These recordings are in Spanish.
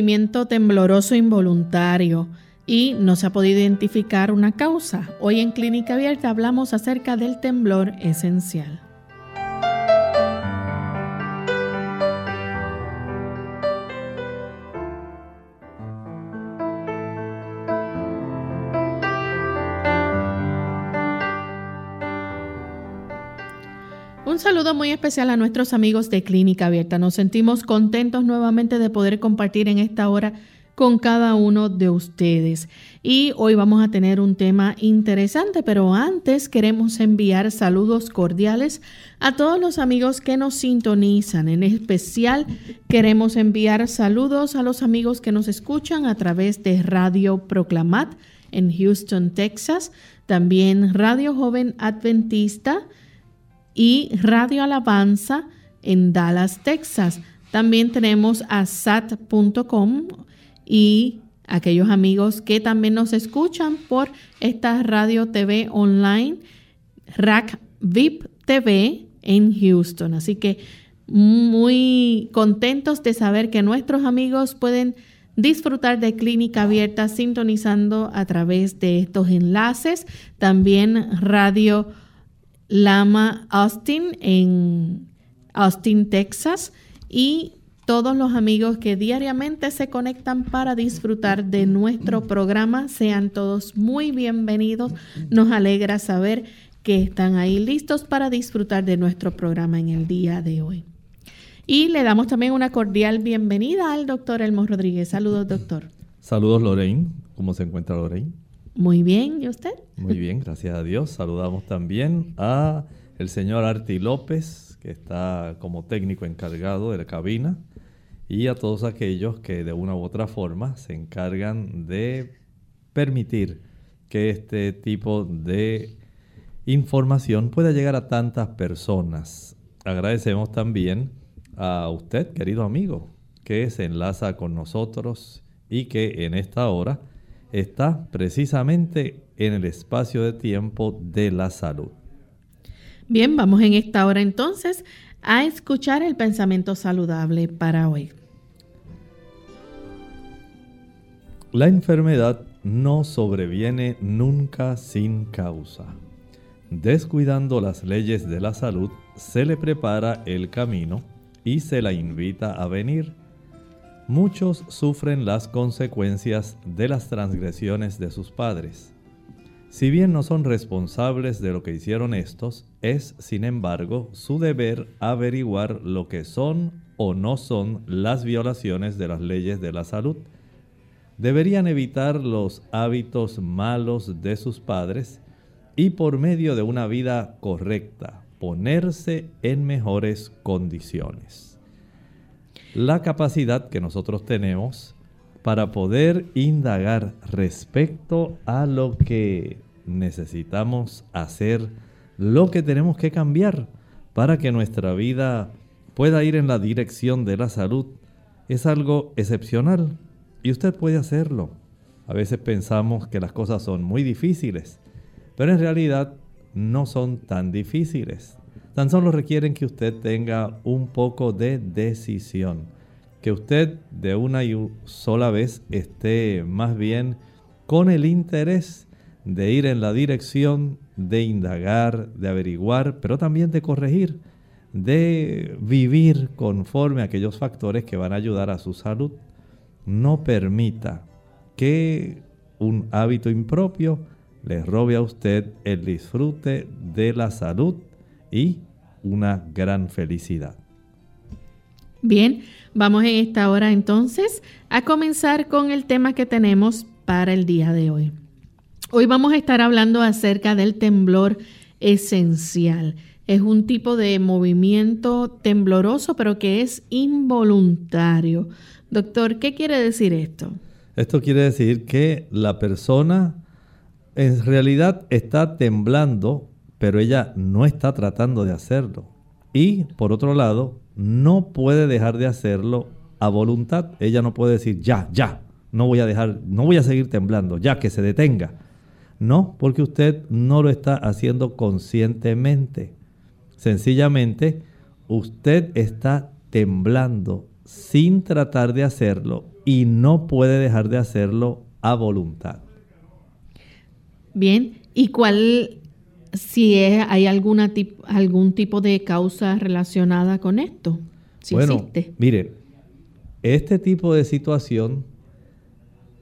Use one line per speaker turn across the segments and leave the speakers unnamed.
Movimiento tembloroso involuntario y no se ha podido identificar una causa. Hoy en Clínica Abierta hablamos acerca del temblor esencial. Saludo muy especial a nuestros amigos de Clínica Abierta. Nos sentimos contentos nuevamente de poder compartir en esta hora con cada uno de ustedes. Y hoy vamos a tener un tema interesante, pero antes queremos enviar saludos cordiales a todos los amigos que nos sintonizan. En especial queremos enviar saludos a los amigos que nos escuchan a través de Radio Proclamat en Houston, Texas, también Radio Joven Adventista y Radio Alabanza en Dallas, Texas. También tenemos a sat.com y aquellos amigos que también nos escuchan por esta radio TV online, Rack VIP TV en Houston. Así que muy contentos de saber que nuestros amigos pueden disfrutar de clínica abierta sintonizando a través de estos enlaces. También radio Lama Austin en Austin, Texas y todos los amigos que diariamente se conectan para disfrutar de nuestro programa. Sean todos muy bienvenidos. Nos alegra saber que están ahí listos para disfrutar de nuestro programa en el día de hoy. Y le damos también una cordial bienvenida al doctor Elmo Rodríguez. Saludos, doctor.
Saludos, Lorraine. ¿Cómo se encuentra Lorraine?
Muy bien, ¿y usted?
Muy bien, gracias a Dios. Saludamos también a el señor Arti López, que está como técnico encargado de la cabina, y a todos aquellos que de una u otra forma se encargan de permitir que este tipo de información pueda llegar a tantas personas. Agradecemos también a usted, querido amigo, que se enlaza con nosotros y que en esta hora está precisamente en el espacio de tiempo de la salud.
Bien, vamos en esta hora entonces a escuchar el pensamiento saludable para hoy.
La enfermedad no sobreviene nunca sin causa. Descuidando las leyes de la salud, se le prepara el camino y se la invita a venir muchos sufren las consecuencias de las transgresiones de sus padres. Si bien no son responsables de lo que hicieron estos, es, sin embargo, su deber averiguar lo que son o no son las violaciones de las leyes de la salud. Deberían evitar los hábitos malos de sus padres y por medio de una vida correcta ponerse en mejores condiciones la capacidad que nosotros tenemos para poder indagar respecto a lo que necesitamos hacer, lo que tenemos que cambiar para que nuestra vida pueda ir en la dirección de la salud, es algo excepcional y usted puede hacerlo. A veces pensamos que las cosas son muy difíciles, pero en realidad no son tan difíciles. Tan solo requieren que usted tenga un poco de decisión, que usted de una y sola vez esté más bien con el interés de ir en la dirección de indagar, de averiguar, pero también de corregir, de vivir conforme a aquellos factores que van a ayudar a su salud. No permita que un hábito impropio le robe a usted el disfrute de la salud y una gran felicidad.
Bien, vamos en esta hora entonces a comenzar con el tema que tenemos para el día de hoy. Hoy vamos a estar hablando acerca del temblor esencial. Es un tipo de movimiento tembloroso, pero que es involuntario. Doctor, ¿qué quiere decir esto?
Esto quiere decir que la persona en realidad está temblando, pero ella no está tratando de hacerlo. Y por otro lado, no puede dejar de hacerlo a voluntad. Ella no puede decir, ya, ya, no voy a dejar, no voy a seguir temblando, ya que se detenga. No, porque usted no lo está haciendo conscientemente. Sencillamente, usted está temblando sin tratar de hacerlo y no puede dejar de hacerlo a voluntad.
Bien, ¿y cuál, si hay alguna algún tipo de causa relacionada con esto? Si
bueno, existe. mire, este tipo de situación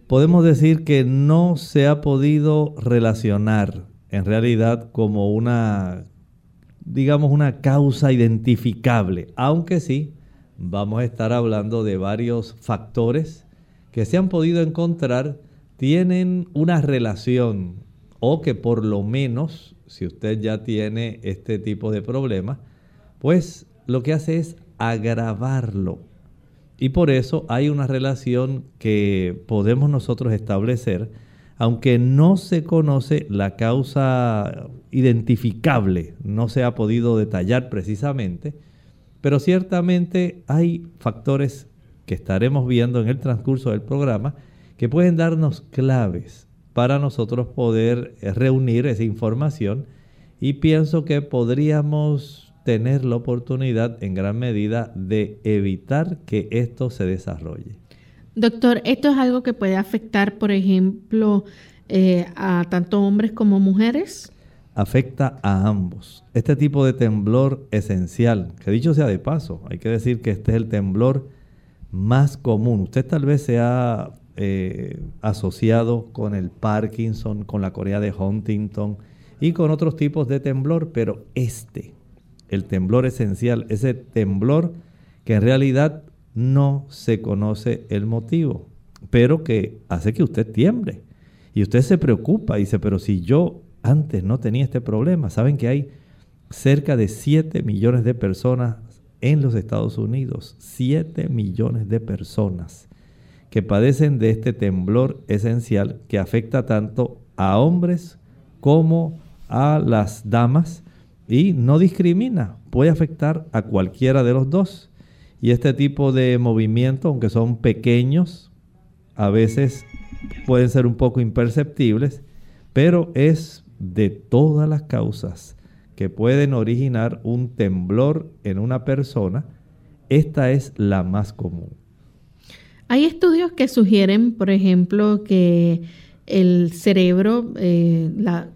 podemos decir que no se ha podido relacionar en realidad como una, digamos, una causa identificable, aunque sí vamos a estar hablando de varios factores que se han podido encontrar, tienen una relación o que por lo menos, si usted ya tiene este tipo de problema, pues lo que hace es agravarlo. Y por eso hay una relación que podemos nosotros establecer, aunque no se conoce la causa identificable, no se ha podido detallar precisamente, pero ciertamente hay factores que estaremos viendo en el transcurso del programa que pueden darnos claves para nosotros poder eh, reunir esa información y pienso que podríamos tener la oportunidad en gran medida de evitar que esto se desarrolle.
Doctor, ¿esto es algo que puede afectar, por ejemplo, eh, a tanto hombres como mujeres?
Afecta a ambos. Este tipo de temblor esencial, que dicho sea de paso, hay que decir que este es el temblor más común. Usted tal vez se ha eh, asociado con el Parkinson, con la Corea de Huntington y con otros tipos de temblor, pero este, el temblor esencial, ese temblor que en realidad no se conoce el motivo, pero que hace que usted tiemble. Y usted se preocupa y dice, pero si yo antes no tenía este problema, saben que hay cerca de 7 millones de personas en los Estados Unidos, 7 millones de personas que padecen de este temblor esencial que afecta tanto a hombres como a las damas y no discrimina, puede afectar a cualquiera de los dos. Y este tipo de movimientos, aunque son pequeños, a veces pueden ser un poco imperceptibles, pero es de todas las causas que pueden originar un temblor en una persona, esta es la más común.
Hay estudios que sugieren, por ejemplo, que el cerebro, eh, la,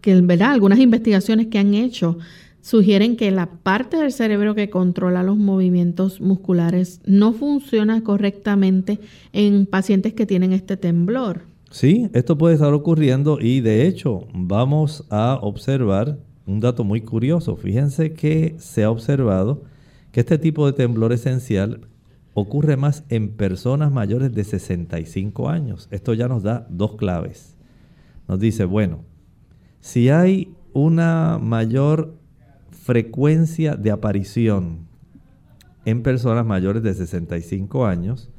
que ¿verdad? algunas investigaciones que han hecho sugieren que la parte del cerebro que controla los movimientos musculares no funciona correctamente en pacientes que tienen este temblor.
Sí, esto puede estar ocurriendo y de hecho vamos a observar un dato muy curioso. Fíjense que se ha observado que este tipo de temblor esencial ocurre más en personas mayores de 65 años. Esto ya nos da dos claves. Nos dice, bueno, si hay una mayor frecuencia de aparición en personas mayores de 65 años,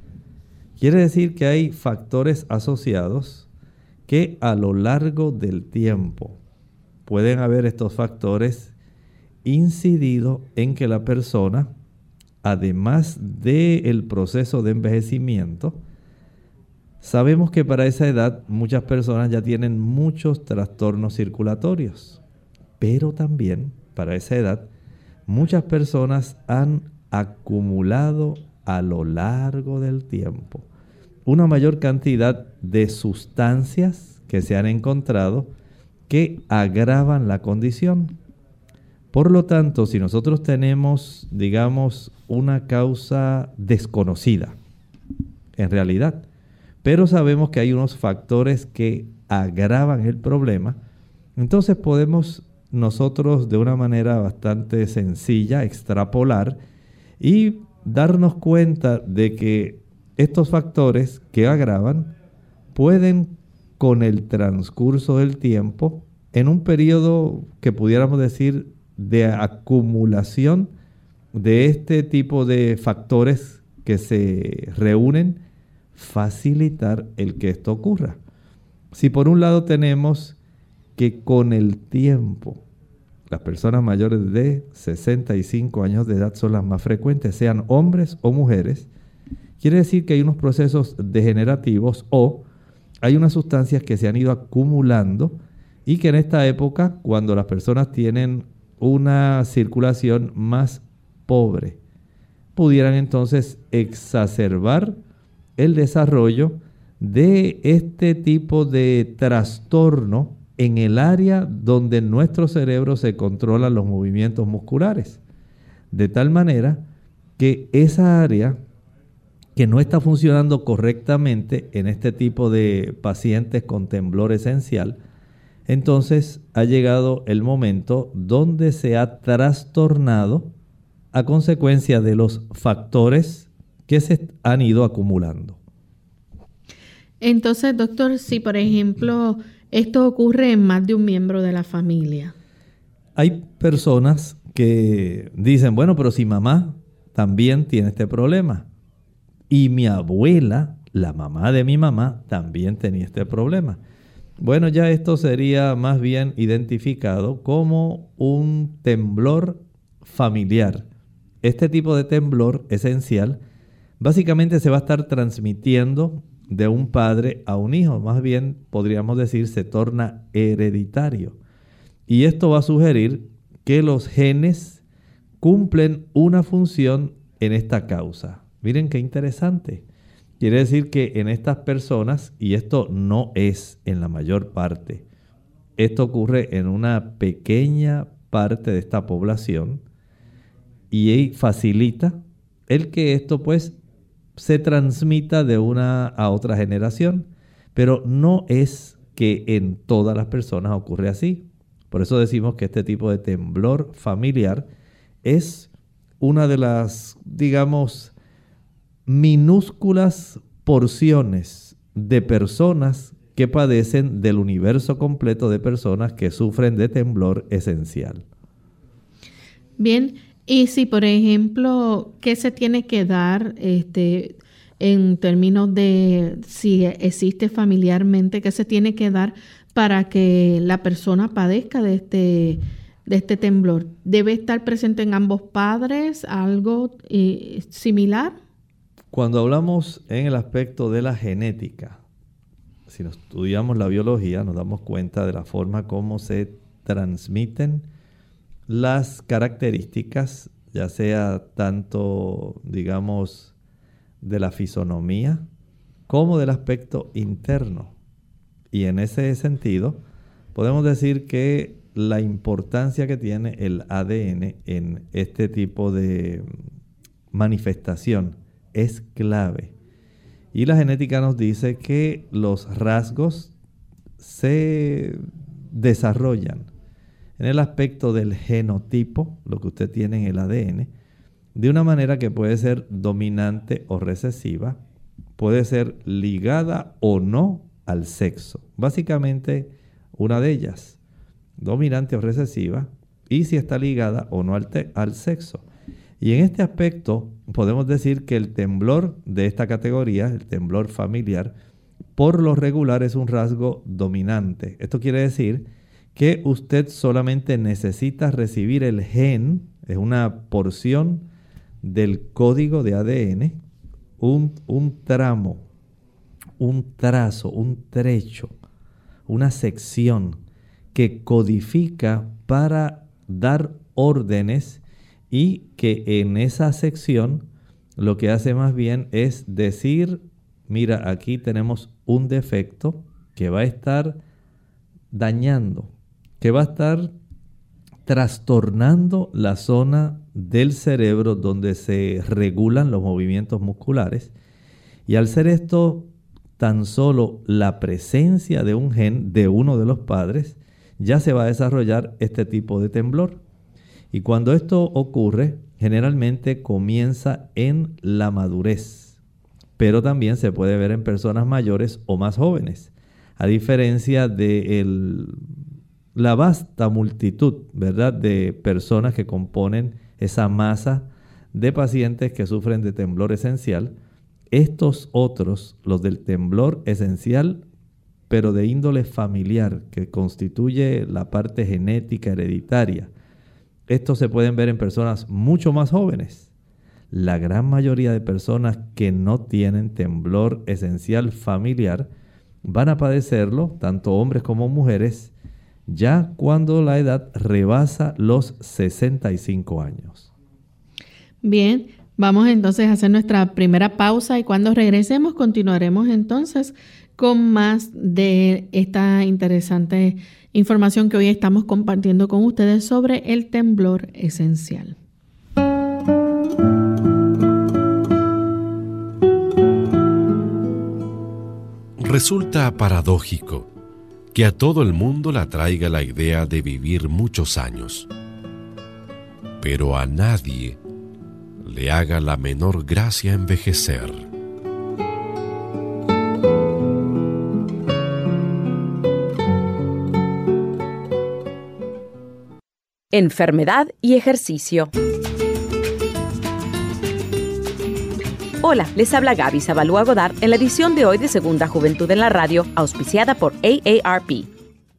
quiere decir que hay factores asociados que a lo largo del tiempo pueden haber estos factores incidido en que la persona además del proceso de envejecimiento, sabemos que para esa edad muchas personas ya tienen muchos trastornos circulatorios, pero también para esa edad muchas personas han acumulado a lo largo del tiempo una mayor cantidad de sustancias que se han encontrado que agravan la condición. Por lo tanto, si nosotros tenemos, digamos, una causa desconocida, en realidad, pero sabemos que hay unos factores que agravan el problema, entonces podemos nosotros de una manera bastante sencilla extrapolar y darnos cuenta de que estos factores que agravan pueden con el transcurso del tiempo, en un periodo que pudiéramos decir de acumulación de este tipo de factores que se reúnen, facilitar el que esto ocurra. Si por un lado tenemos que con el tiempo las personas mayores de 65 años de edad son las más frecuentes, sean hombres o mujeres, quiere decir que hay unos procesos degenerativos o hay unas sustancias que se han ido acumulando y que en esta época, cuando las personas tienen una circulación más pobre, pudieran entonces exacerbar el desarrollo de este tipo de trastorno en el área donde nuestro cerebro se controlan los movimientos musculares. De tal manera que esa área que no está funcionando correctamente en este tipo de pacientes con temblor esencial, entonces ha llegado el momento donde se ha trastornado a consecuencia de los factores que se han ido acumulando.
Entonces, doctor, si por ejemplo esto ocurre en más de un miembro de la familia.
Hay personas que dicen, bueno, pero si mamá también tiene este problema. Y mi abuela, la mamá de mi mamá, también tenía este problema. Bueno, ya esto sería más bien identificado como un temblor familiar. Este tipo de temblor esencial básicamente se va a estar transmitiendo de un padre a un hijo, más bien podríamos decir se torna hereditario. Y esto va a sugerir que los genes cumplen una función en esta causa. Miren qué interesante. Quiere decir que en estas personas, y esto no es en la mayor parte, esto ocurre en una pequeña parte de esta población y facilita el que esto pues se transmita de una a otra generación, pero no es que en todas las personas ocurre así. Por eso decimos que este tipo de temblor familiar es una de las, digamos, minúsculas porciones de personas que padecen del universo completo de personas que sufren de temblor esencial.
Bien, y si por ejemplo, ¿qué se tiene que dar este, en términos de si existe familiarmente, qué se tiene que dar para que la persona padezca de este, de este temblor? ¿Debe estar presente en ambos padres algo eh, similar?
Cuando hablamos en el aspecto de la genética, si estudiamos la biología, nos damos cuenta de la forma como se transmiten las características, ya sea tanto, digamos, de la fisonomía como del aspecto interno. Y en ese sentido, podemos decir que la importancia que tiene el ADN en este tipo de manifestación es clave. Y la genética nos dice que los rasgos se desarrollan en el aspecto del genotipo, lo que usted tiene en el ADN, de una manera que puede ser dominante o recesiva, puede ser ligada o no al sexo. Básicamente una de ellas, dominante o recesiva, y si está ligada o no al, sexo. Y en este aspecto podemos decir que el temblor de esta categoría, el temblor familiar, por lo regular es un rasgo dominante. Esto quiere decir que usted solamente necesita recibir el gen, es una porción del código de ADN, un, un tramo, un trazo, un trecho, una sección que codifica para dar órdenes y que en esa sección lo que hace más bien es decir mira, aquí tenemos un defecto que va a estar dañando, que va a estar trastornando la zona del cerebro donde se regulan los movimientos musculares. Y al ser esto tan solo la presencia de un gen de uno de los padres, ya se va a desarrollar este tipo de temblor. Y cuando esto ocurre, generalmente comienza en la madurez, pero también se puede ver en personas mayores o más jóvenes, a diferencia de la vasta multitud, ¿verdad?, de personas que componen esa masa de pacientes que sufren de temblor esencial. Estos otros, los del temblor esencial, pero de índole familiar, que constituye la parte genética hereditaria. Estos se pueden ver en personas mucho más jóvenes. La gran mayoría de personas que no tienen temblor esencial familiar van a padecerlo, tanto hombres como mujeres, ya cuando la edad rebasa los 65 años.
Bien, vamos entonces a hacer nuestra primera pausa y cuando regresemos continuaremos entonces con más de esta interesante información que hoy estamos compartiendo con ustedes sobre el temblor esencial.
Resulta paradójico que a todo el mundo le atraiga la idea de vivir muchos años, pero a nadie le haga la menor gracia envejecer.
Enfermedad y ejercicio. Hola, les habla Gaby Zabalúa Godard en la edición de hoy de Segunda Juventud en la Radio, auspiciada por AARP.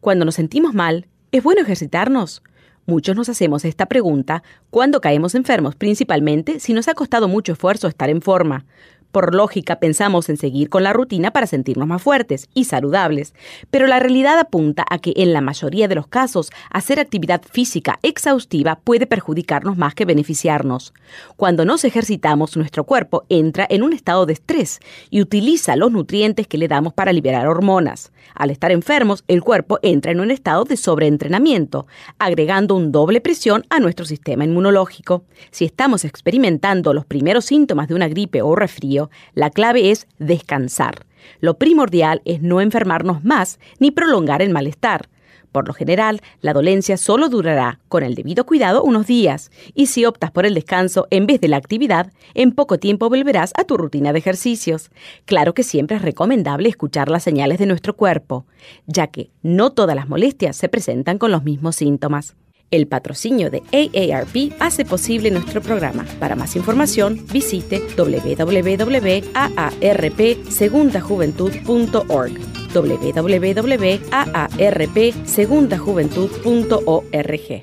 Cuando nos sentimos mal, ¿es bueno ejercitarnos? Muchos nos hacemos esta pregunta cuando caemos enfermos, principalmente si nos ha costado mucho esfuerzo estar en forma. Por lógica pensamos en seguir con la rutina para sentirnos más fuertes y saludables, pero la realidad apunta a que en la mayoría de los casos hacer actividad física exhaustiva puede perjudicarnos más que beneficiarnos. Cuando nos ejercitamos, nuestro cuerpo entra en un estado de estrés y utiliza los nutrientes que le damos para liberar hormonas. Al estar enfermos, el cuerpo entra en un estado de sobreentrenamiento, agregando un doble presión a nuestro sistema inmunológico. Si estamos experimentando los primeros síntomas de una gripe o resfrío, la clave es descansar. Lo primordial es no enfermarnos más ni prolongar el malestar. Por lo general, la dolencia solo durará, con el debido cuidado, unos días, y si optas por el descanso en vez de la actividad, en poco tiempo volverás a tu rutina de ejercicios. Claro que siempre es recomendable escuchar las señales de nuestro cuerpo, ya que no todas las molestias se presentan con los mismos síntomas. El patrocinio de AARP hace posible nuestro programa. Para más información, visite www.aarpsegundajuventud.org www.aarpsegundajuventud.org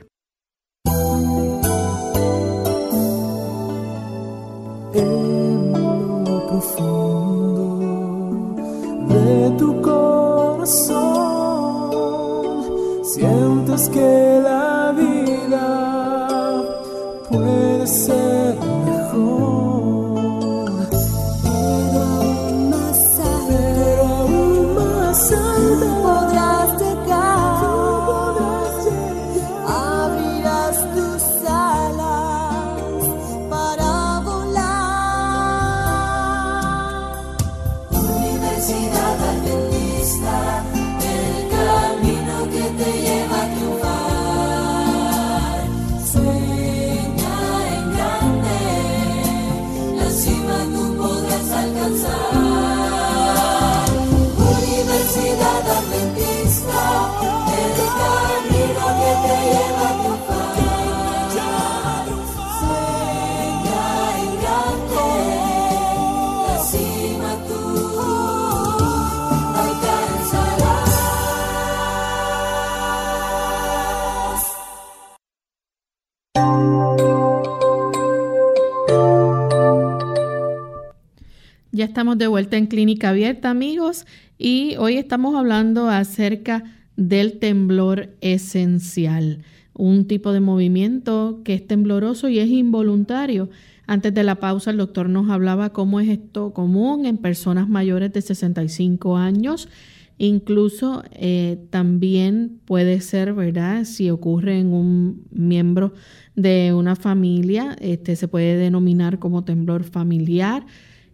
Ya estamos de vuelta en Clínica Abierta, amigos, y hoy estamos hablando acerca del temblor esencial, un tipo de movimiento que es tembloroso y es involuntario. Antes de la pausa, el doctor nos hablaba cómo es esto común en personas mayores de 65 años. Incluso eh, también puede ser, ¿verdad? Si ocurre en un miembro de una familia, este se puede denominar como temblor familiar.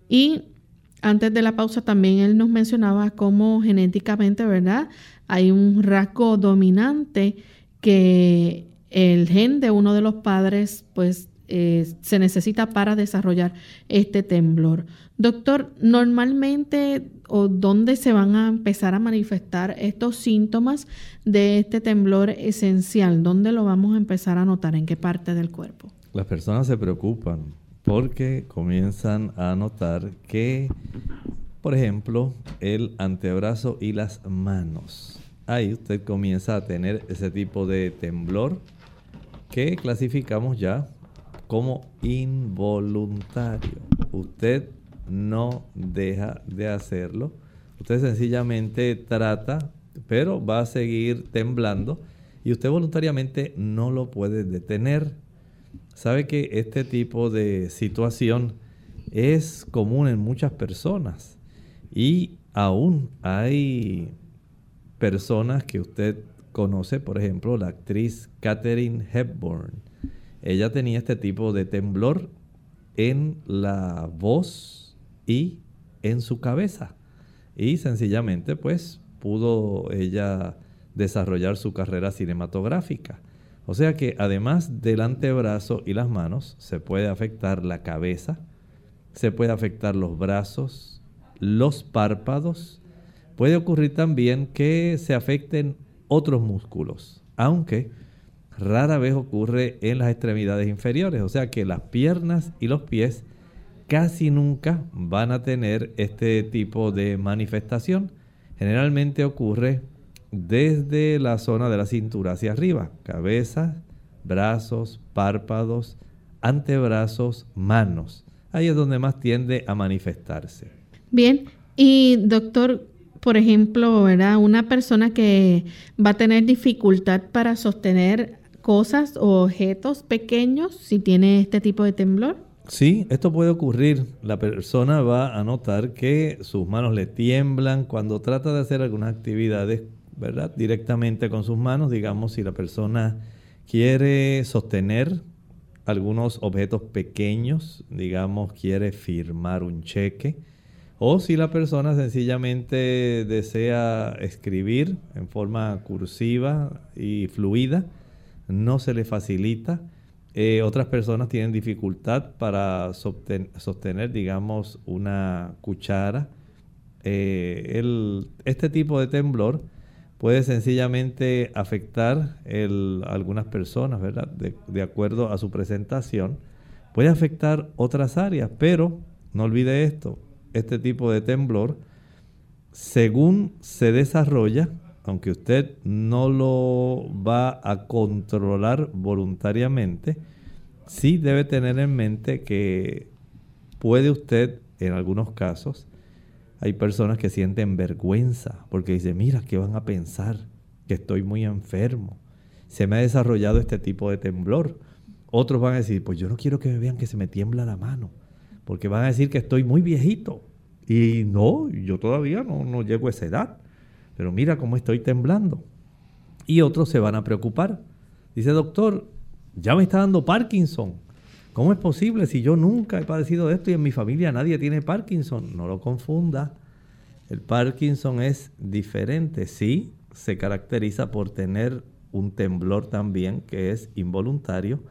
Y antes de la pausa también él nos mencionaba cómo genéticamente, ¿verdad? Hay un rasgo dominante que el gen de uno de los padres, pues eh, se necesita para desarrollar este temblor. Doctor, normalmente o dónde se van a empezar a manifestar estos síntomas de este temblor esencial, ¿dónde lo vamos a empezar a notar? ¿En qué parte del cuerpo?
Las personas se preocupan porque comienzan a notar que, por ejemplo, el antebrazo y las manos. Ahí usted comienza a tener ese tipo de temblor que clasificamos ya como involuntario. Usted no deja de hacerlo. Usted sencillamente trata, pero va a seguir temblando y usted voluntariamente no lo puede detener. Sabe que este tipo de situación es común en muchas personas y aún hay personas que usted conoce, por ejemplo, la actriz Katherine Hepburn ella tenía este tipo de temblor en la voz y en su cabeza. Y sencillamente pues pudo ella desarrollar su carrera cinematográfica. O sea que además del antebrazo y las manos, se puede afectar la cabeza, se puede afectar los brazos, los párpados. Puede ocurrir también que se afecten otros músculos, aunque rara vez ocurre en las extremidades inferiores, o sea que las piernas y los pies casi nunca van a tener este tipo de manifestación. Generalmente ocurre desde la zona de la cintura hacia arriba, cabeza, brazos, párpados, antebrazos, manos. Ahí es donde más tiende a manifestarse.
Bien, y doctor, por ejemplo, ¿verdad? Una persona que va a tener dificultad para sostener cosas o objetos pequeños si tiene este tipo de temblor?
Sí, esto puede ocurrir. La persona va a notar que sus manos le tiemblan cuando trata de hacer algunas actividades, ¿verdad? Directamente con sus manos, digamos, si la persona quiere sostener algunos objetos pequeños, digamos, quiere firmar un cheque, o si la persona sencillamente desea escribir en forma cursiva y fluida, no se le facilita. Eh, otras personas tienen dificultad para sostener, digamos, una cuchara. Eh, este tipo de temblor puede sencillamente afectar algunas personas, ¿verdad? De, acuerdo a su presentación. Puede afectar otras áreas, pero no olvide esto, este tipo de temblor, según se desarrolla, aunque usted no lo va a controlar voluntariamente, sí debe tener en mente que puede usted, en algunos casos, hay personas que sienten vergüenza porque dicen, mira, ¿qué van a pensar? Que estoy muy enfermo. Se me ha desarrollado este tipo de temblor. Otros van a decir, pues yo no quiero que me vean que se me tiembla la mano, porque van a decir que estoy muy viejito. Y no, yo todavía no, no llego a esa edad pero mira cómo estoy temblando. Y otros se van a preocupar. Dice, doctor, ya me está dando Parkinson. ¿Cómo es posible si yo nunca he padecido de esto y en mi familia nadie tiene Parkinson? No lo confunda. El Parkinson es diferente. Sí, se caracteriza por tener un temblor también que es involuntario,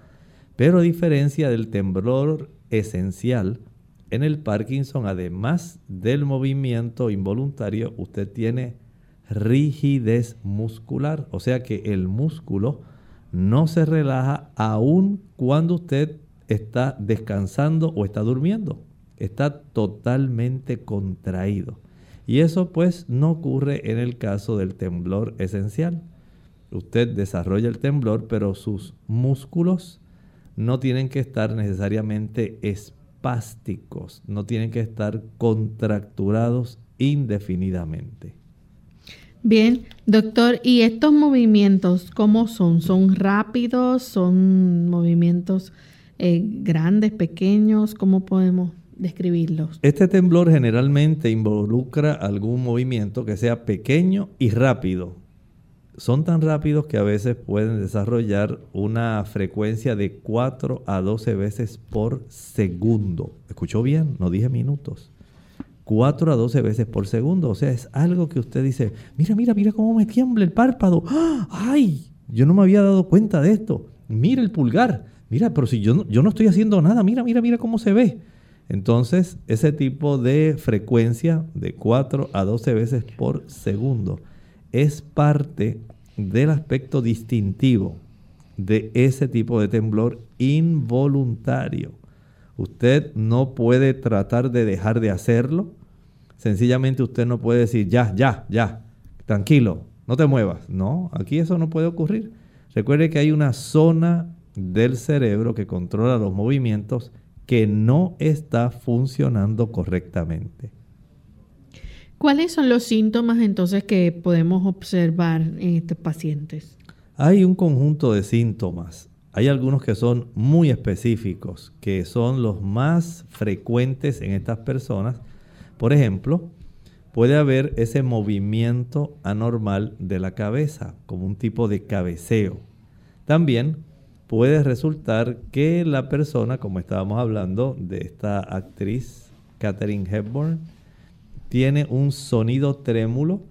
pero a diferencia del temblor esencial, en el Parkinson, además del movimiento involuntario, usted tiene rigidez muscular, o sea que el músculo no se relaja aun cuando usted está descansando o está durmiendo. Está totalmente contraído. Y eso pues no ocurre en el caso del temblor esencial. Usted desarrolla el temblor, pero sus músculos no tienen que estar necesariamente espásticos, no tienen que estar contracturados indefinidamente.
Bien, doctor, ¿y estos movimientos cómo son? ¿Son rápidos? ¿Son movimientos eh, grandes, pequeños, ¿cómo podemos describirlos?
Este temblor generalmente involucra algún movimiento que sea pequeño y rápido. Son tan rápidos que a veces pueden desarrollar una frecuencia de 4 a 12 veces por segundo. ¿Escuchó bien? No dije minutos. 4 a 12 veces por segundo. O sea, es algo que usted dice, mira, mira, mira cómo me tiembla el párpado. ¡Ah! ¡Ay! Yo no me había dado cuenta de esto. Mira el pulgar. Mira, pero si yo no, yo no estoy haciendo nada, mira, mira, mira cómo se ve. Entonces, ese tipo de frecuencia de 4 a 12 veces por segundo es parte del aspecto distintivo de ese tipo de temblor involuntario. Usted no puede tratar de dejar de hacerlo. Sencillamente usted no puede decir, ya, ya, ya, tranquilo, no te muevas. No, aquí eso no puede ocurrir. Recuerde que hay una zona del cerebro que controla los movimientos que no está funcionando correctamente.
¿Cuáles son los síntomas entonces que podemos observar en estos pacientes?
Hay un conjunto de síntomas. Hay algunos que son muy específicos, que son los más frecuentes en estas personas. Por ejemplo, puede haber ese movimiento anormal de la cabeza, como un tipo de cabeceo. También puede resultar que la persona, como estábamos hablando de esta actriz Katherine Hepburn, tiene un sonido trémulo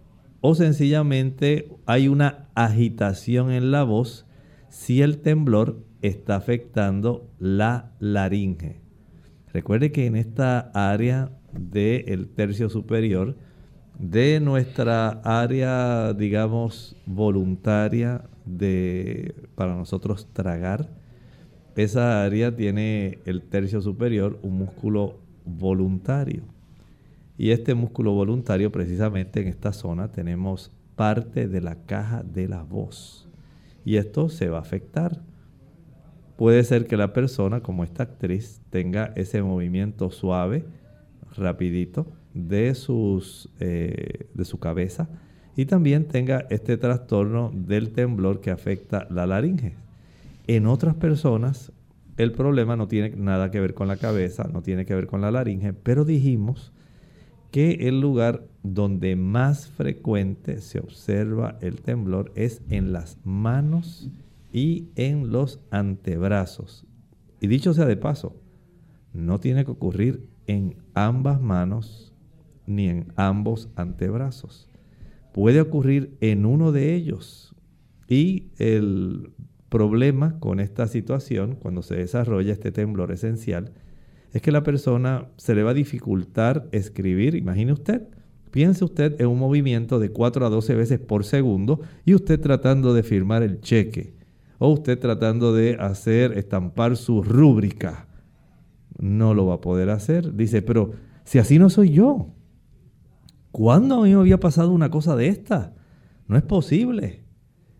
o sencillamente hay una agitación en la voz si el temblor está afectando la laringe. Recuerde que en esta área del tercio superior de nuestra área, digamos, voluntaria de para nosotros tragar, esa área tiene el tercio superior un músculo voluntario. Y este músculo voluntario, precisamente en esta zona, tenemos parte de la caja de la voz. Y esto se va a afectar. Puede ser que la persona, como esta actriz, tenga ese movimiento suave, rapidito, de, sus, eh, de su cabeza y también tenga este trastorno del temblor que afecta la laringe. En otras personas, el problema no tiene nada que ver con la cabeza, no tiene que ver con la laringe, pero dijimos que el lugar donde más frecuente se observa el temblor es en las manos y en los antebrazos. Y dicho sea de paso, no tiene que ocurrir en ambas manos ni en ambos antebrazos. Puede ocurrir en uno de ellos. Y el problema con esta situación, cuando se desarrolla este temblor esencial, es que la persona se le va a dificultar escribir. Imagine usted, piense usted en un movimiento de 4 a 12 veces por segundo y usted tratando de firmar el cheque o usted tratando de hacer estampar su rúbrica. No lo va a poder hacer. Dice, pero si así no soy yo, ¿cuándo a mí me había pasado una cosa de esta? No es posible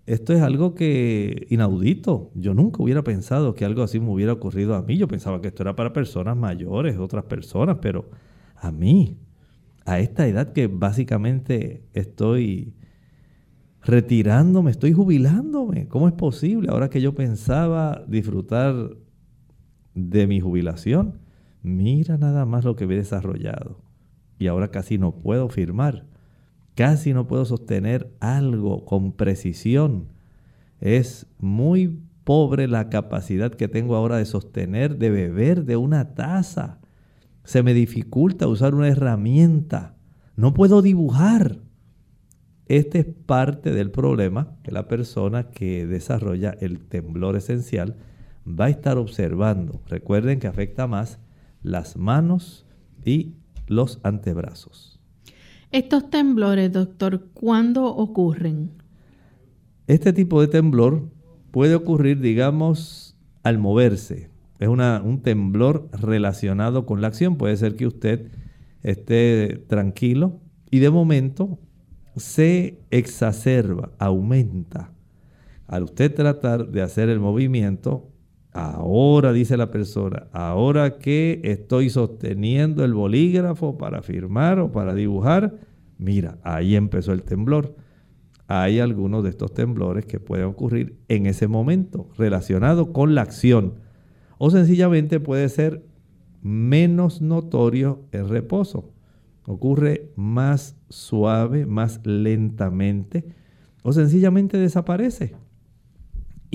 esto es algo que inaudito. Yo nunca hubiera pensado que algo así me hubiera ocurrido a mí. Yo pensaba que esto era para personas mayores, otras personas, pero a mí, a esta edad que básicamente estoy retirándome, estoy jubilándome. ¿Cómo es posible? Ahora que yo pensaba disfrutar de mi jubilación, mira nada más lo que he desarrollado. Y ahora casi no puedo firmar. Casi no puedo sostener algo con precisión. Es muy pobre la capacidad que tengo ahora de sostener, de beber de una taza. Se me dificulta usar una herramienta. No puedo dibujar. Este es parte del problema que la persona que desarrolla el temblor esencial va a estar observando. Recuerden que afecta más las manos y los antebrazos.
Estos temblores, doctor, ¿cuándo ocurren?
Este tipo de temblor puede ocurrir, digamos, al moverse. Es un temblor relacionado con la acción. Puede ser que usted esté tranquilo y de momento se exacerba, aumenta. Al usted tratar de hacer el movimiento, ahora dice la persona, ahora que estoy sosteniendo el bolígrafo para firmar o para dibujar, mira, ahí empezó el temblor. Hay algunos de estos temblores que pueden ocurrir en ese momento relacionado con la acción. o sencillamente puede ser menos notorio el reposo. Ocurre más suave, más lentamente o sencillamente desaparece.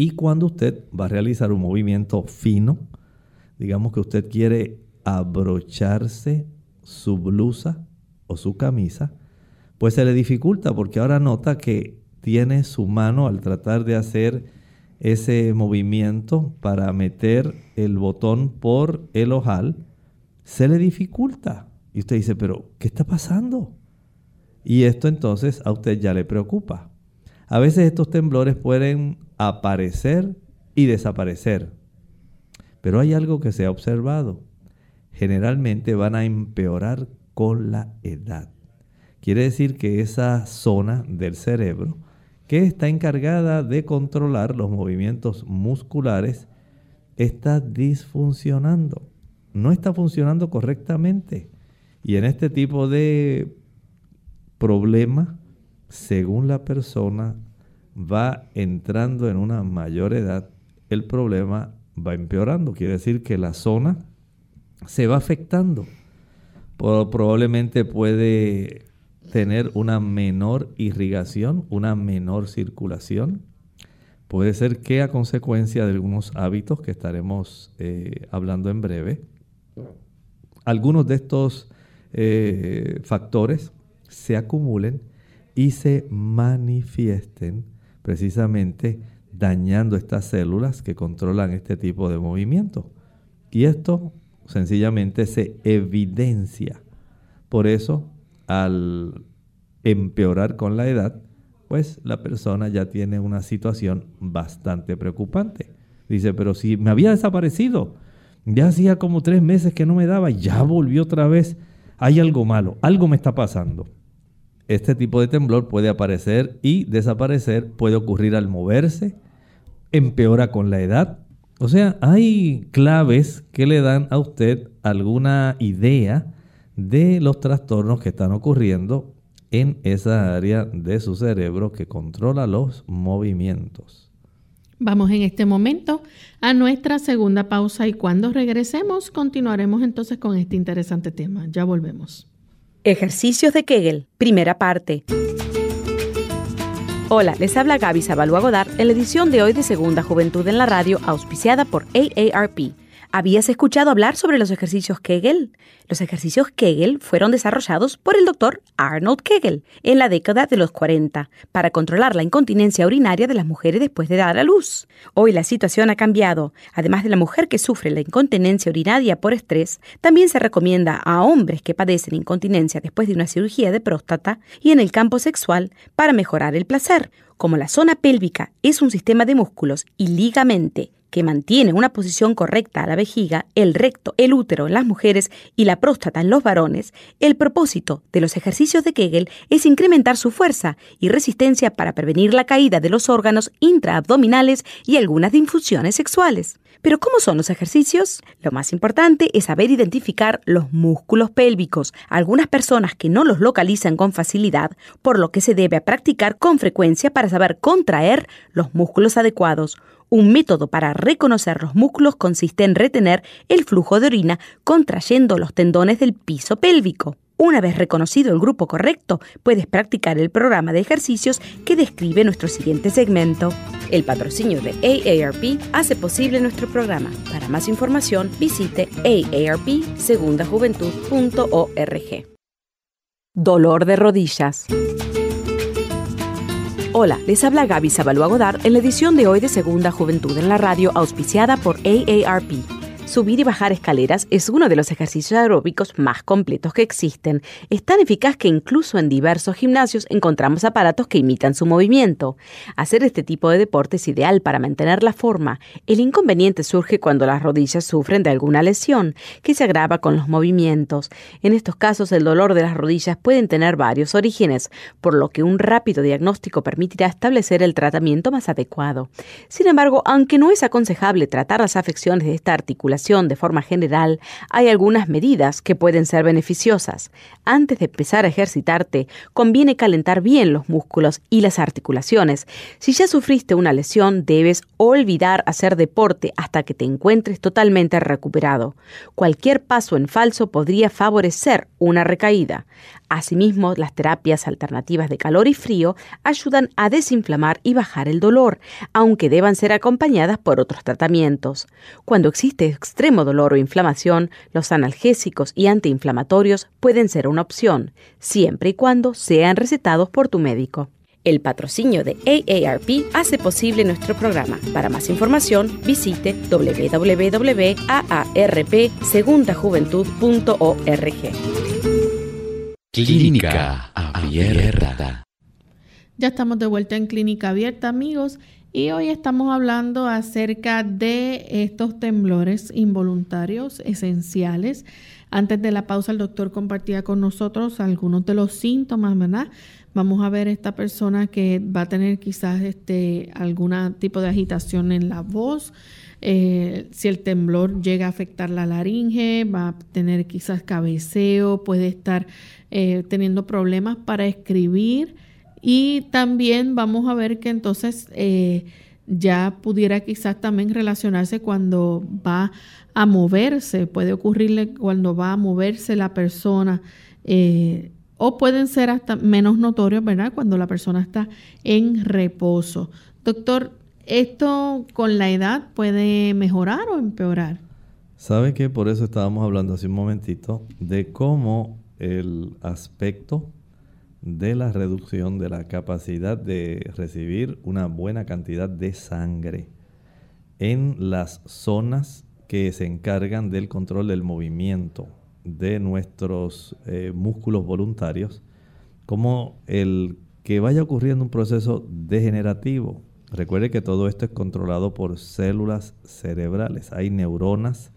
Y cuando usted va a realizar un movimiento fino, digamos que usted quiere abrocharse su blusa o su camisa, pues se le dificulta porque ahora nota que tiene su mano al tratar de hacer ese movimiento para meter el botón por el ojal, se le dificulta. Y usted dice, pero ¿qué está pasando? Y esto entonces a usted ya le preocupa. A veces estos temblores pueden aparecer y desaparecer. Pero hay algo que se ha observado. Generalmente van a empeorar con la edad. Quiere decir que esa zona del cerebro que está encargada de controlar los movimientos musculares está disfuncionando. No está funcionando correctamente. Y en este tipo de problema, según la persona va entrando en una mayor edad, el problema va empeorando. Quiere decir que la zona se va afectando. Probablemente puede tener una menor irrigación, una menor circulación. Puede ser que a consecuencia de algunos hábitos que estaremos eh, hablando en breve, algunos de estos eh, factores se acumulen y se manifiesten precisamente dañando estas células que controlan este tipo de movimiento. Y esto sencillamente se evidencia. Por eso al empeorar con la edad, pues la persona ya tiene una situación bastante preocupante. Dice, pero si me había desaparecido, ya hacía como tres meses que no me daba, ya volvió otra vez, hay algo malo, algo me está pasando. Este tipo de temblor puede aparecer y desaparecer, puede ocurrir al moverse, empeora con la edad. O sea, hay claves que le dan a usted alguna idea de los trastornos que están ocurriendo en esa área de su cerebro que controla los movimientos.
Vamos en este momento a nuestra segunda pausa y cuando regresemos continuaremos entonces con este interesante tema. Ya volvemos.
Ejercicios de Kegel, primera parte. Hola, les habla Gaby Zabalúa Godard en la edición de hoy de Segunda Juventud en la Radio, auspiciada por AARP. ¿Habías escuchado hablar sobre los ejercicios Kegel? Los ejercicios Kegel fueron desarrollados por el doctor Arnold Kegel en la década de los 40 para controlar la incontinencia urinaria de las mujeres después de dar a luz. Hoy la situación ha cambiado. Además de la mujer que sufre la incontinencia urinaria por estrés, también se recomienda a hombres que padecen incontinencia después de una cirugía de próstata y en el campo sexual para mejorar el placer. Como la zona pélvica es un sistema de músculos y ligamente que mantiene una posición correcta a la vejiga, el recto, el útero en las mujeres y la próstata en los varones, el propósito de los ejercicios de Kegel es incrementar su fuerza y resistencia para prevenir la caída de los órganos intraabdominales y algunas disfunciones sexuales. Pero ¿cómo son los ejercicios? Lo más importante es saber identificar los músculos pélvicos. Algunas personas que no los localizan con facilidad, por lo que se debe practicar con frecuencia para saber contraer los músculos adecuados. Un método para reconocer los músculos consiste en retener el flujo de orina contrayendo los tendones del piso pélvico. Una vez reconocido el grupo correcto, puedes practicar el programa de ejercicios que describe nuestro siguiente segmento. El patrocinio de AARP hace posible nuestro programa. Para más información, visite aarpsegundajuventud.org. Dolor de rodillas. Hola, les habla Gaby Zabalúa Godard en la edición de hoy de Segunda Juventud en la Radio, auspiciada por AARP. Subir y bajar escaleras es uno de los ejercicios aeróbicos más completos que existen. Es tan eficaz que incluso en diversos gimnasios encontramos aparatos que imitan su movimiento. Hacer este tipo de deporte es ideal para mantener la forma. El inconveniente surge cuando las rodillas sufren de alguna lesión, que se agrava con los movimientos. En estos casos el dolor de las rodillas pueden tener varios orígenes, por lo que un rápido diagnóstico permitirá establecer el tratamiento más adecuado. Sin embargo, aunque no es aconsejable tratar las afecciones de esta articulación, de forma general, hay algunas medidas que pueden ser beneficiosas. Antes de empezar a ejercitarte, conviene calentar bien los músculos y las articulaciones. Si ya sufriste una lesión, debes olvidar hacer deporte hasta que te encuentres totalmente recuperado. Cualquier paso en falso podría favorecer una recaída. Asimismo, las terapias alternativas de calor y frío ayudan a desinflamar y bajar el dolor, aunque deban ser acompañadas por otros tratamientos. Cuando existe extremo dolor o inflamación, los analgésicos y antiinflamatorios pueden ser una opción, siempre y cuando sean recetados por tu médico. El patrocinio de AARP hace posible nuestro programa. Para más información, visite www.aarpsegundajuventud.org.
Clínica Abierta.
Ya estamos de vuelta en Clínica Abierta, amigos, y hoy estamos hablando acerca de estos temblores involuntarios esenciales. Antes de la pausa, el doctor compartía con nosotros algunos de los síntomas, ¿verdad? Vamos a ver esta persona que va a tener quizás este algún tipo de agitación en la voz, eh, si el temblor llega a afectar la laringe, va a tener quizás cabeceo, puede estar eh, teniendo problemas para escribir y también vamos a ver que entonces eh, ya pudiera quizás también relacionarse cuando va a moverse, puede ocurrirle cuando va a moverse la persona. o pueden ser hasta menos notorios, ¿verdad? Cuando la persona está en reposo. Doctor, ¿Esto con la edad puede mejorar o empeorar?
¿Sabe que por eso estábamos hablando hace un momentito de cómo el aspecto de la reducción de la capacidad de recibir una buena cantidad de sangre en las zonas que se encargan del control del movimiento de nuestros eh, músculos voluntarios, como el que vaya ocurriendo un proceso degenerativo Recuerde que todo esto es controlado por células cerebrales. Hay neuronas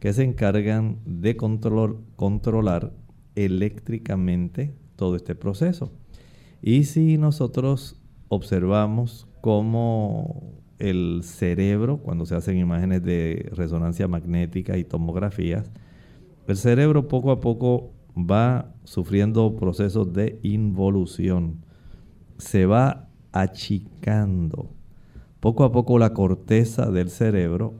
que se encargan de controlar eléctricamente todo este proceso. Y si nosotros observamos cómo el cerebro, cuando se hacen imágenes de resonancia magnética y tomografías, el cerebro poco a poco va sufriendo procesos de involución. Se va achicando. Poco a poco la corteza del cerebro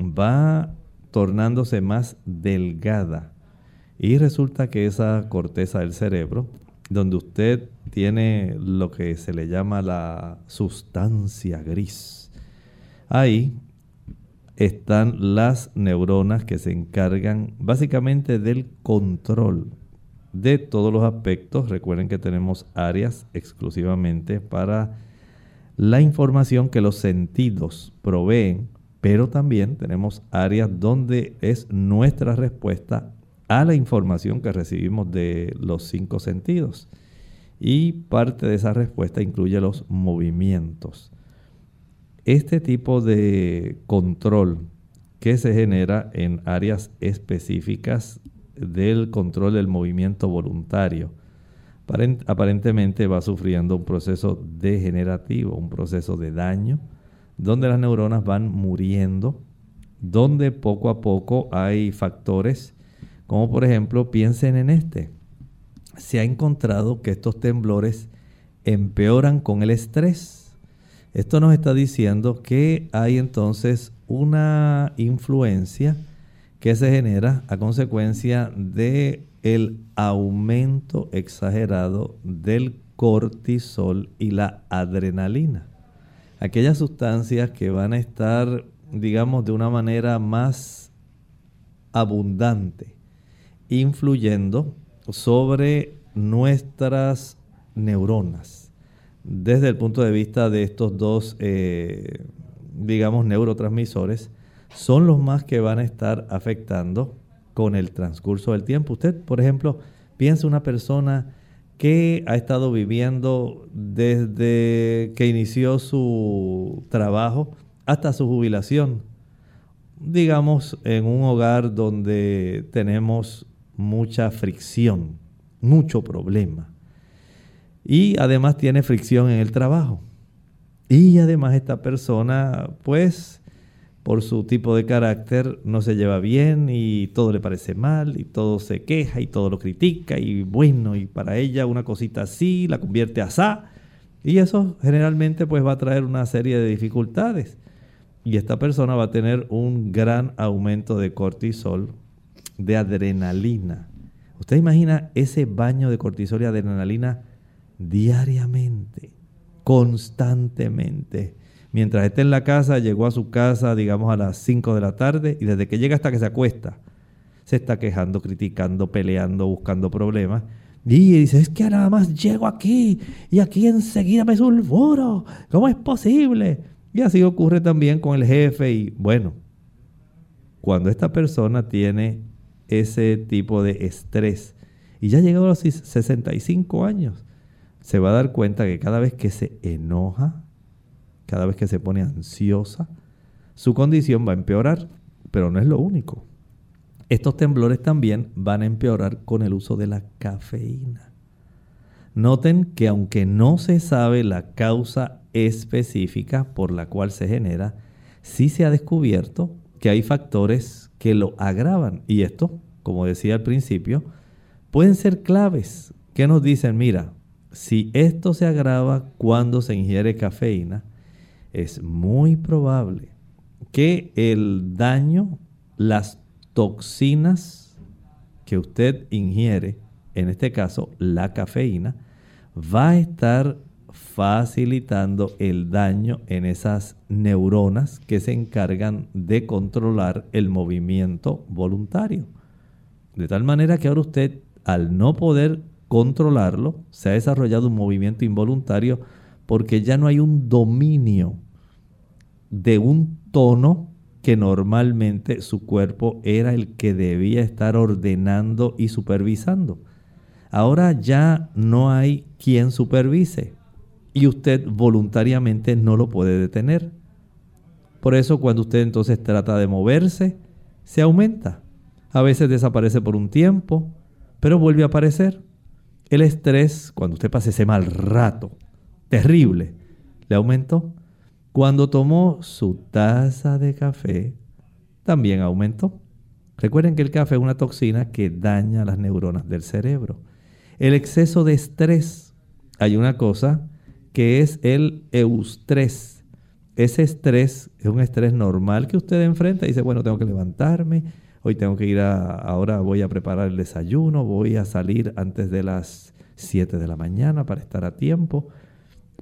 va tornándose más delgada y resulta que esa corteza del cerebro, donde usted tiene lo que se le llama la sustancia gris, ahí están las neuronas que se encargan básicamente del control de todos los aspectos. Recuerden que tenemos áreas exclusivamente para la información que los sentidos proveen, pero también tenemos áreas donde es nuestra respuesta a la información que recibimos de los cinco sentidos. Y parte de esa respuesta incluye los movimientos. Este tipo de control que se genera en áreas específicas del control del movimiento voluntario, aparentemente va sufriendo un proceso degenerativo, un proceso de daño, donde las neuronas van muriendo, donde poco a poco hay factores, como por ejemplo, piensen en este. Se ha encontrado que estos temblores empeoran con el estrés. Esto nos está diciendo que hay entonces una influencia que se genera a consecuencia de el aumento exagerado del cortisol y la adrenalina. Aquellas sustancias que van a estar, digamos, de una manera más abundante, influyendo sobre nuestras neuronas. Desde el punto de vista de estos dos, eh, digamos, neurotransmisores, son los más que van a estar afectando con el transcurso del tiempo. Usted, por ejemplo, piensa una persona que ha estado viviendo desde que inició su trabajo hasta su jubilación. Digamos, en un hogar donde tenemos mucha fricción, mucho problema. Y además tiene fricción en el trabajo. Y además esta persona, pues, por su tipo de carácter no se lleva bien y todo le parece mal y todo se queja y todo lo critica y bueno, y para ella una cosita así la convierte a sa. Y eso generalmente pues va a traer una serie de dificultades. Y esta persona va a tener un gran aumento de cortisol, de adrenalina. Usted imagina ese baño de cortisol y adrenalina diariamente, constantemente mientras esté en la casa, llegó a su casa, digamos, a las 5 de la tarde y desde que llega hasta que se acuesta, se está quejando, criticando, peleando, buscando problemas. Y dice, es que nada más llego aquí y aquí enseguida me sulfuro. ¿Cómo es posible? Y así ocurre también con el jefe y bueno, cuando esta persona tiene ese tipo de estrés y ya llegado a los 65 años, se va a dar cuenta que cada vez que se enoja, cada vez que se pone ansiosa, su condición va a empeorar, pero no es lo único. Estos temblores también van a empeorar con el uso de la cafeína. Noten que aunque no se sabe la causa específica por la cual se genera, sí se ha descubierto que hay factores que lo agravan. Y esto, como decía al principio, pueden ser claves que nos dicen, mira, si esto se agrava cuando se ingiere cafeína, es muy probable que el daño, las toxinas que usted ingiere, en este caso la cafeína, va a estar facilitando el daño en esas neuronas que se encargan de controlar el movimiento voluntario. De tal manera que ahora usted, al no poder controlarlo, se ha desarrollado un movimiento involuntario porque ya no hay un dominio de un tono que normalmente su cuerpo era el que debía estar ordenando y supervisando. Ahora ya no hay quien supervise y usted voluntariamente no lo puede detener. Por eso cuando usted entonces trata de moverse, se aumenta. A veces desaparece por un tiempo, pero vuelve a aparecer. El estrés, cuando usted pasa ese mal rato, terrible, le aumentó. Cuando tomó su taza de café, también aumentó. Recuerden que el café es una toxina que daña las neuronas del cerebro. El exceso de estrés, hay una cosa que es el eustrés. Ese estrés es un estrés normal que usted enfrenta y dice, bueno, tengo que levantarme, hoy tengo que ir a, ahora voy a preparar el desayuno, voy a salir antes de las 7 de la mañana para estar a tiempo.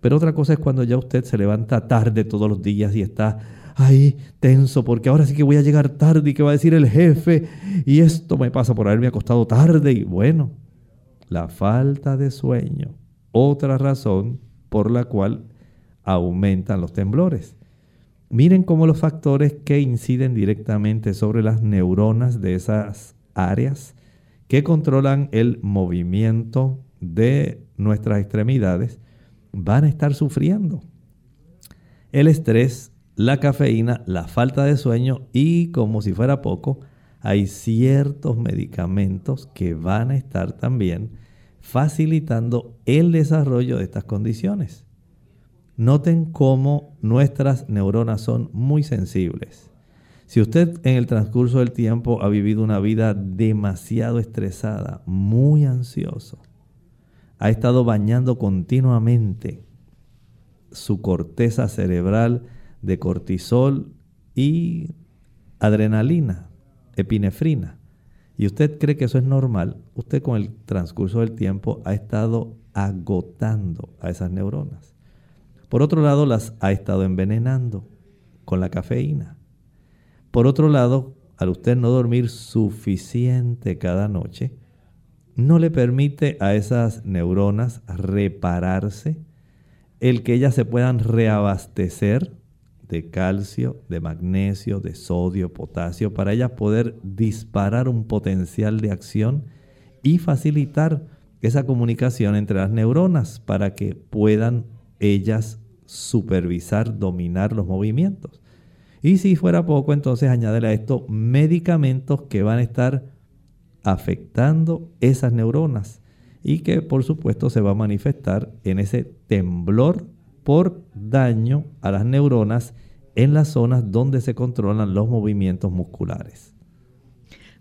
Pero otra cosa es cuando ya usted se levanta tarde todos los días y está ahí tenso porque ahora sí que voy a llegar tarde y que va a decir el jefe y esto me pasa por haberme acostado tarde y bueno, la falta de sueño, otra razón por la cual aumentan los temblores. Miren cómo los factores que inciden directamente sobre las neuronas de esas áreas que controlan el movimiento de nuestras extremidades van a estar sufriendo. El estrés, la cafeína, la falta de sueño y como si fuera poco, hay ciertos medicamentos que van a estar también facilitando el desarrollo de estas condiciones. Noten cómo nuestras neuronas son muy sensibles. Si usted en el transcurso del tiempo ha vivido una vida demasiado estresada, muy ansioso, ha estado bañando continuamente su corteza cerebral de cortisol y adrenalina, epinefrina, y usted cree que eso es normal, usted con el transcurso del tiempo ha estado agotando a esas neuronas. Por otro lado, las ha estado envenenando con la cafeína. Por otro lado, al usted no dormir suficiente cada noche, no le permite a esas neuronas repararse, el que ellas se puedan reabastecer de calcio, de magnesio, de sodio, potasio, para ellas poder disparar un potencial de acción y facilitar esa comunicación entre las neuronas para que puedan ellas supervisar, dominar los movimientos. Y si fuera poco, entonces añádele a esto medicamentos que van a estar afectando esas neuronas y que por supuesto se va a manifestar en ese temblor por daño a las neuronas en las zonas donde se controlan los movimientos musculares.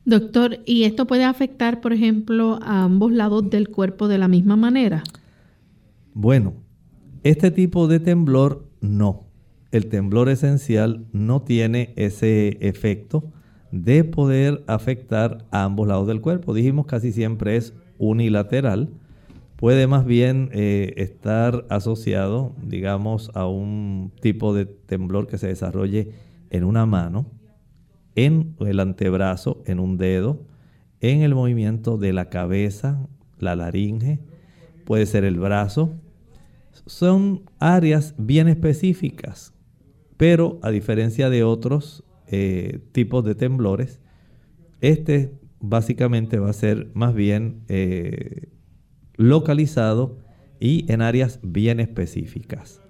Doctor, ¿y esto puede afectar, por ejemplo, a ambos lados del cuerpo de la misma manera?
Bueno, este tipo de temblor no. El temblor esencial no tiene ese efecto de poder afectar a ambos lados del cuerpo. Dijimos casi siempre es unilateral. Puede más bien eh, estar asociado, digamos, a un tipo de temblor que se desarrolle en una mano, en el antebrazo, en un dedo, en el movimiento de la cabeza, la laringe, puede ser el brazo. Son áreas bien específicas, pero a diferencia de otros eh, tipos de temblores, este básicamente va a ser más bien eh, localizado y en áreas bien específicas.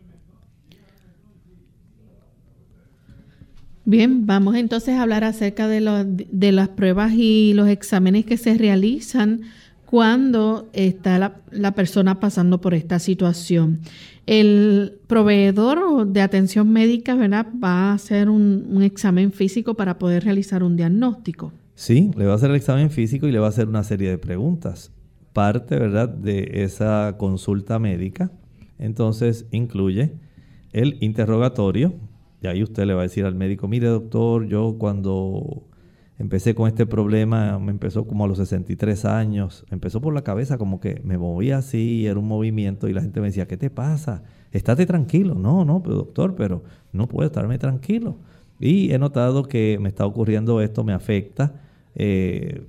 Bien, vamos entonces a hablar acerca de, de las pruebas y los exámenes que se realizan cuando está la, persona pasando por esta situación. El proveedor de atención médica ¿verdad? va a hacer un, un, examen físico para poder realizar un diagnóstico.
Sí, le va a hacer el examen físico y le va a hacer una serie de preguntas. Parte ¿verdad? de esa consulta médica, entonces incluye el interrogatorio, y ahí usted le va a decir al médico, mire doctor, yo cuando empecé con este problema, me empezó como a los 63 años, empezó por la cabeza como que me movía así, era un movimiento y la gente me decía, ¿qué te pasa? Estate tranquilo. No, no, pero doctor, pero no puedo estarme tranquilo. Y he notado que me está ocurriendo esto, me afecta. Eh,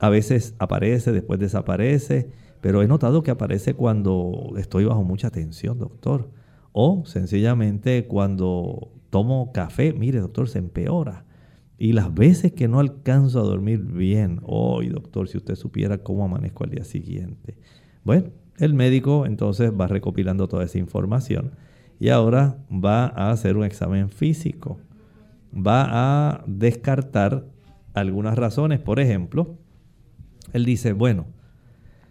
a veces aparece, después desaparece, pero he notado que aparece cuando estoy bajo mucha tensión, doctor. O sencillamente cuando tomo café, mire doctor, se empeora. Y las veces que no alcanzo a dormir bien, hoy doctor, si usted supiera cómo amanezco al día siguiente. Bueno, el médico entonces va recopilando toda esa información y ahora va a hacer un examen físico. Va a descartar algunas razones. Por ejemplo, él dice, bueno,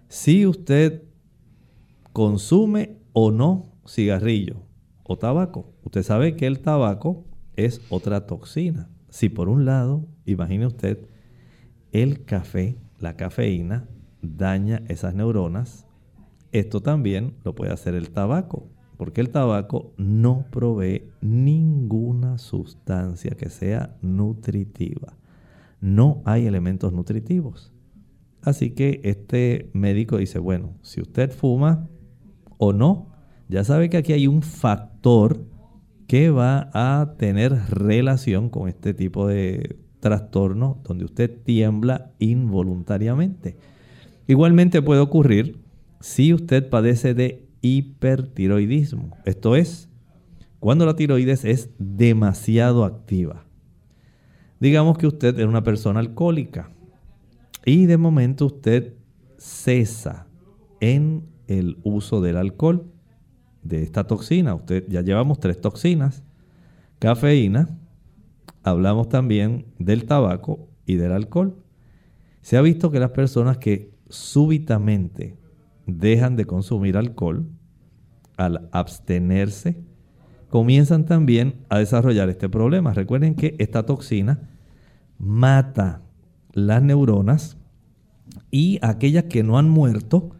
si usted consume o no cigarrillo, o tabaco. Usted sabe que el tabaco es otra toxina. Si por un lado, imagine usted, el café, la cafeína, daña esas neuronas, esto también lo puede hacer el tabaco, porque el tabaco no provee ninguna sustancia que sea nutritiva. No hay elementos nutritivos. Así que este médico dice, bueno, si usted fuma o no, ya sabe que aquí hay un factor que va a tener relación con este tipo de trastorno donde usted tiembla involuntariamente. Igualmente puede ocurrir si usted padece de hipertiroidismo. Esto es, cuando la tiroides es demasiado activa. Digamos que usted es una persona alcohólica y de momento usted cesa en el uso del alcohol de esta toxina. Usted ya llevamos tres toxinas. Cafeína, hablamos también del tabaco y del alcohol. Se ha visto que las personas que súbitamente dejan de consumir alcohol, al abstenerse, comienzan también a desarrollar este problema. Recuerden que esta toxina mata las neuronas y aquellas que no han muerto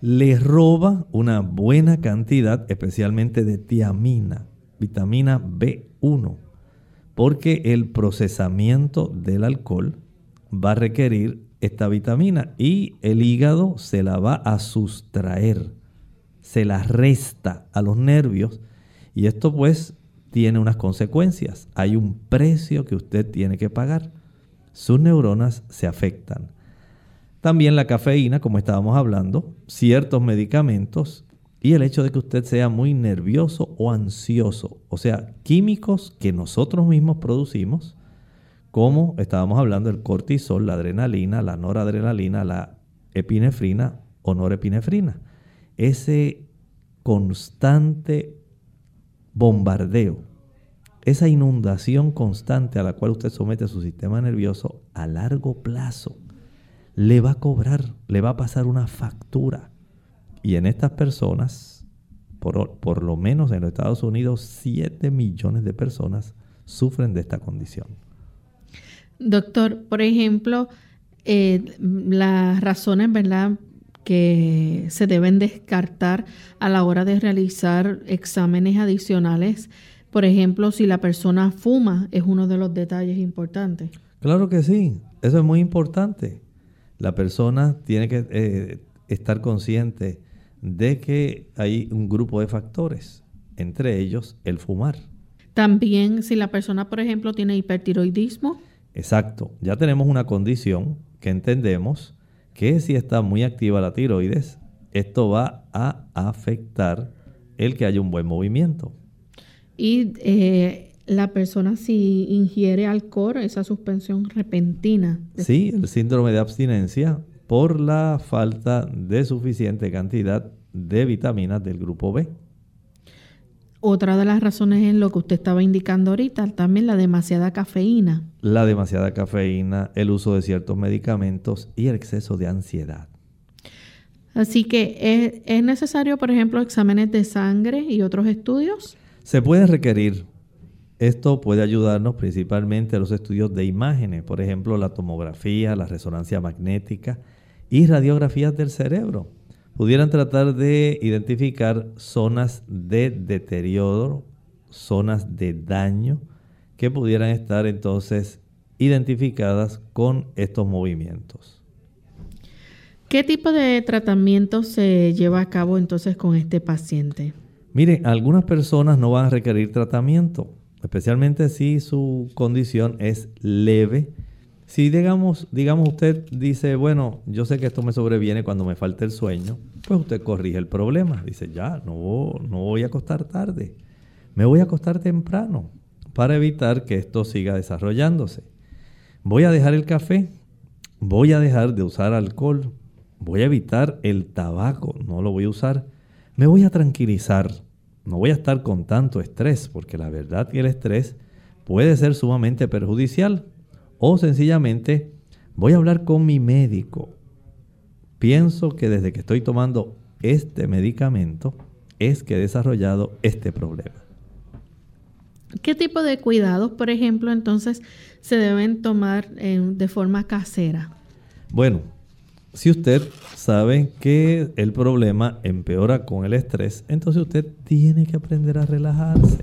le roba una buena cantidad, especialmente de tiamina, vitamina B1, porque el procesamiento del alcohol va a requerir esta vitamina y el hígado se la va a sustraer, se la resta a los nervios y esto pues tiene unas consecuencias. Hay un precio que usted tiene que pagar. Sus neuronas se afectan. También la cafeína, como estábamos hablando, ciertos medicamentos y el hecho de que usted sea muy nervioso o ansioso, o sea, químicos que nosotros mismos producimos, como estábamos hablando el cortisol, la adrenalina, la noradrenalina, la epinefrina o norepinefrina. Ese constante bombardeo, esa inundación constante a la cual usted somete a su sistema nervioso a largo plazo le va a cobrar, le va a pasar una factura. Y en estas personas por, por lo menos en los Estados Unidos, 7 millones de personas sufren de esta condición.
Doctor, por ejemplo, eh, las razones, ¿verdad?, que se deben descartar a la hora de realizar exámenes adicionales. Por ejemplo, si la persona fuma, es uno de los detalles importantes.
Claro que sí, eso es muy importante. La persona tiene que eh, estar consciente de que hay un grupo de factores, entre ellos el fumar.
También si la persona, por ejemplo, tiene hipertiroidismo.
Exacto, ya tenemos una condición que entendemos que si está muy activa la tiroides, esto va a afectar el que haya un buen movimiento.
Y eh, la persona si ingiere alcohol, esa suspensión repentina.
Sí, el síndrome de abstinencia por la falta de suficiente cantidad de vitaminas del grupo B.
Otra de las razones es lo que usted estaba indicando ahorita, también la demasiada cafeína.
La demasiada cafeína, el uso de ciertos medicamentos y el exceso de ansiedad.
Así que es, necesario, por ejemplo, exámenes de sangre y otros estudios.
Se puede requerir. Esto puede ayudarnos principalmente a los estudios de imágenes, por ejemplo, la tomografía, la resonancia magnética y radiografías del cerebro pudieran tratar de identificar zonas de deterioro, zonas de daño que pudieran estar entonces identificadas con estos movimientos.
¿Qué tipo de tratamiento se lleva a cabo entonces con este paciente?
Mire, algunas personas no van a requerir tratamiento, especialmente si su condición es leve si digamos, digamos usted dice, bueno, yo sé que esto me sobreviene cuando me falta el sueño, pues usted corrige el problema. Dice, ya, no, no voy a acostar tarde, me voy a acostar temprano para evitar que esto siga desarrollándose. Voy a dejar el café, voy a dejar de usar alcohol, voy a evitar el tabaco, no lo voy a usar. Me voy a tranquilizar, no voy a estar con tanto estrés, porque la verdad que el estrés puede ser sumamente perjudicial o sencillamente voy a hablar con mi médico. Pienso que desde que estoy tomando este medicamento es que he desarrollado este problema.
¿Qué tipo de cuidados, por ejemplo, entonces se deben tomar de forma casera?
Bueno, si usted sabe que el problema empeora con el estrés, entonces usted tiene que aprender a relajarse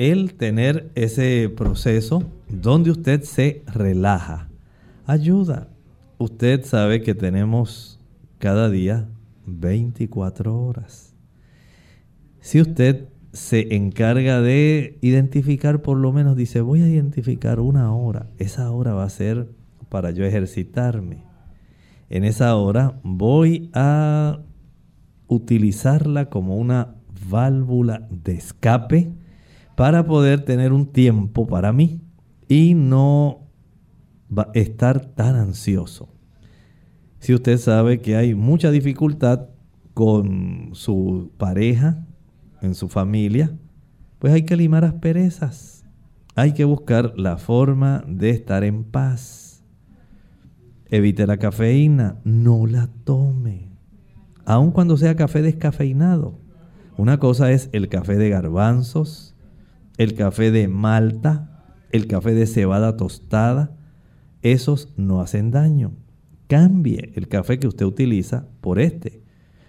el tener ese proceso donde usted se relaja ayuda. Usted sabe que tenemos cada día 24 horas. Si usted se encarga de identificar, por lo menos dice, voy a identificar una hora, esa hora va a ser para yo ejercitarme. En esa hora voy a utilizarla como una válvula de escape para poder tener un tiempo para mí y no estar tan ansioso. Si usted sabe que hay mucha dificultad con su pareja, en su familia, pues hay que limar asperezas. Hay que buscar la forma de estar en paz. Evite la cafeína, no la tome. Aun cuando sea café descafeinado. Una cosa es el café de garbanzos, el café de malta, el café de cebada tostada, esos no hacen daño. Cambie el café que usted utiliza por este.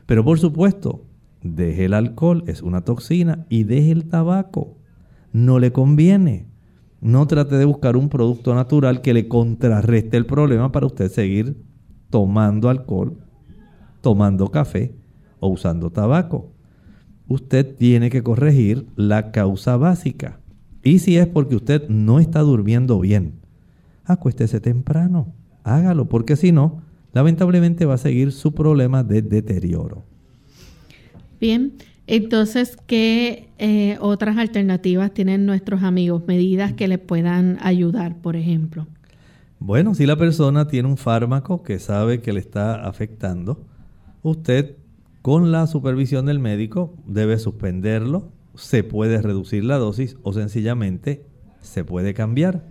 Pero por supuesto, deje el alcohol, es una toxina, y deje el tabaco. No le conviene. No trate de buscar un producto natural que le contrarreste el problema para usted seguir tomando alcohol, tomando café o usando tabaco usted tiene que corregir la causa básica. Y si es porque usted no está durmiendo bien, acuéstese temprano, hágalo, porque si no, lamentablemente va a seguir su problema de deterioro.
Bien, entonces, ¿qué eh, otras alternativas tienen nuestros amigos? Medidas que le puedan ayudar, por ejemplo.
Bueno, si la persona tiene un fármaco que sabe que le está afectando, usted con la supervisión del médico debe suspenderlo, se puede reducir la dosis o sencillamente se puede cambiar.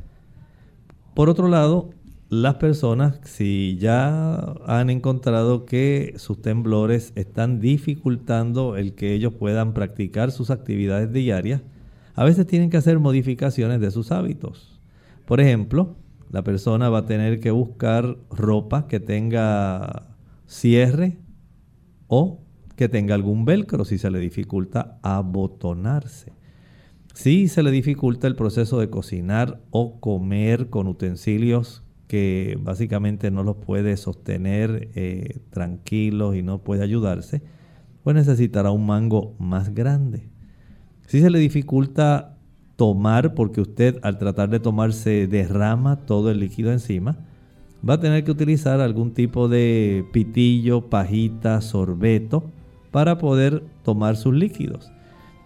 Por otro lado, las personas, si ya han encontrado que sus temblores están dificultando el que ellos puedan practicar sus actividades diarias, a veces tienen que hacer modificaciones de sus hábitos. Por ejemplo, la persona va a tener que buscar ropa que tenga cierre o que tenga algún velcro si se le dificulta abotonarse. Si se le dificulta el proceso de cocinar o comer con utensilios que básicamente no los puede sostener eh, tranquilos y no puede ayudarse, pues necesitará un mango más grande. Si se le dificulta tomar, porque usted al tratar de tomar se derrama todo el líquido encima, va a tener que utilizar algún tipo de pitillo, pajita, sorbeto para poder tomar sus líquidos.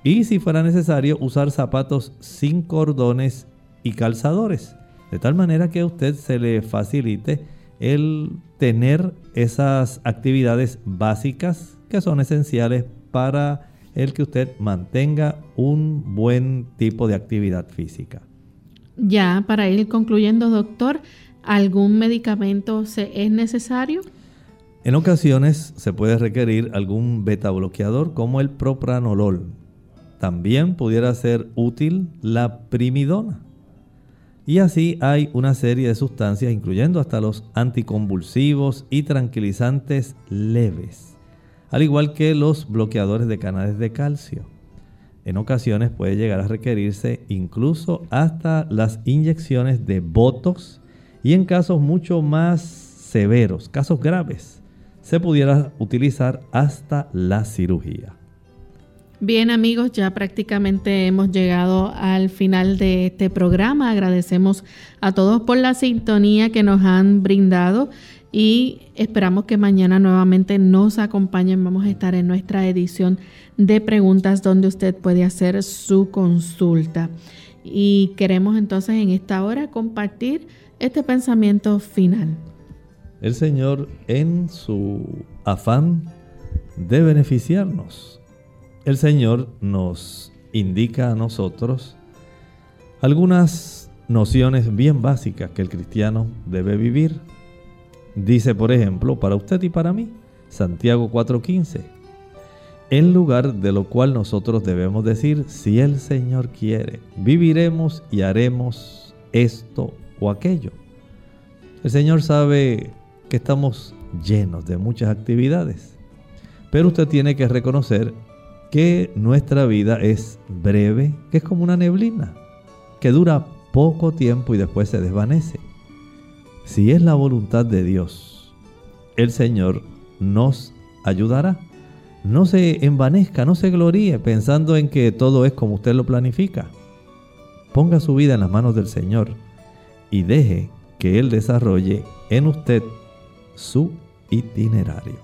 Y si fuera necesario, usar zapatos sin cordones y calzadores de tal manera que a usted se le facilite el tener esas actividades básicas que son esenciales para el que usted mantenga un buen tipo de actividad física.
Ya, para ir concluyendo, doctor, ¿algún medicamento se es necesario?
En ocasiones se puede requerir algún beta bloqueador como el propranolol. También pudiera ser útil la primidona. Y así hay una serie de sustancias, incluyendo hasta los anticonvulsivos y tranquilizantes leves, al igual que los bloqueadores de canales de calcio. En ocasiones puede llegar a requerirse incluso hasta las inyecciones de Botox y en casos mucho más severos, casos graves, se pudiera utilizar hasta la cirugía.
Bien amigos, ya prácticamente hemos llegado al final de este programa. Agradecemos a todos por la sintonía que nos han brindado y esperamos que mañana nuevamente nos acompañen. Vamos a estar en nuestra edición de preguntas donde usted puede hacer su consulta. Y queremos entonces en esta hora compartir este pensamiento final.
El Señor en su afán de beneficiarnos el Señor nos indica a nosotros algunas nociones bien básicas que el cristiano debe vivir. Dice, por ejemplo, para usted y para mí, Santiago 4:15, en lugar de lo cual nosotros debemos decir, si el Señor quiere, viviremos y haremos esto o aquello. El Señor sabe que estamos llenos de muchas actividades, pero usted tiene que reconocer que nuestra vida es breve, que es como una neblina, que dura poco tiempo y después se desvanece. Si es la voluntad de Dios, el Señor nos ayudará. No se envanezca, no se gloríe pensando en que todo es como usted lo planifica. Ponga su vida en las manos del Señor y deje que Él desarrolle en usted su itinerario.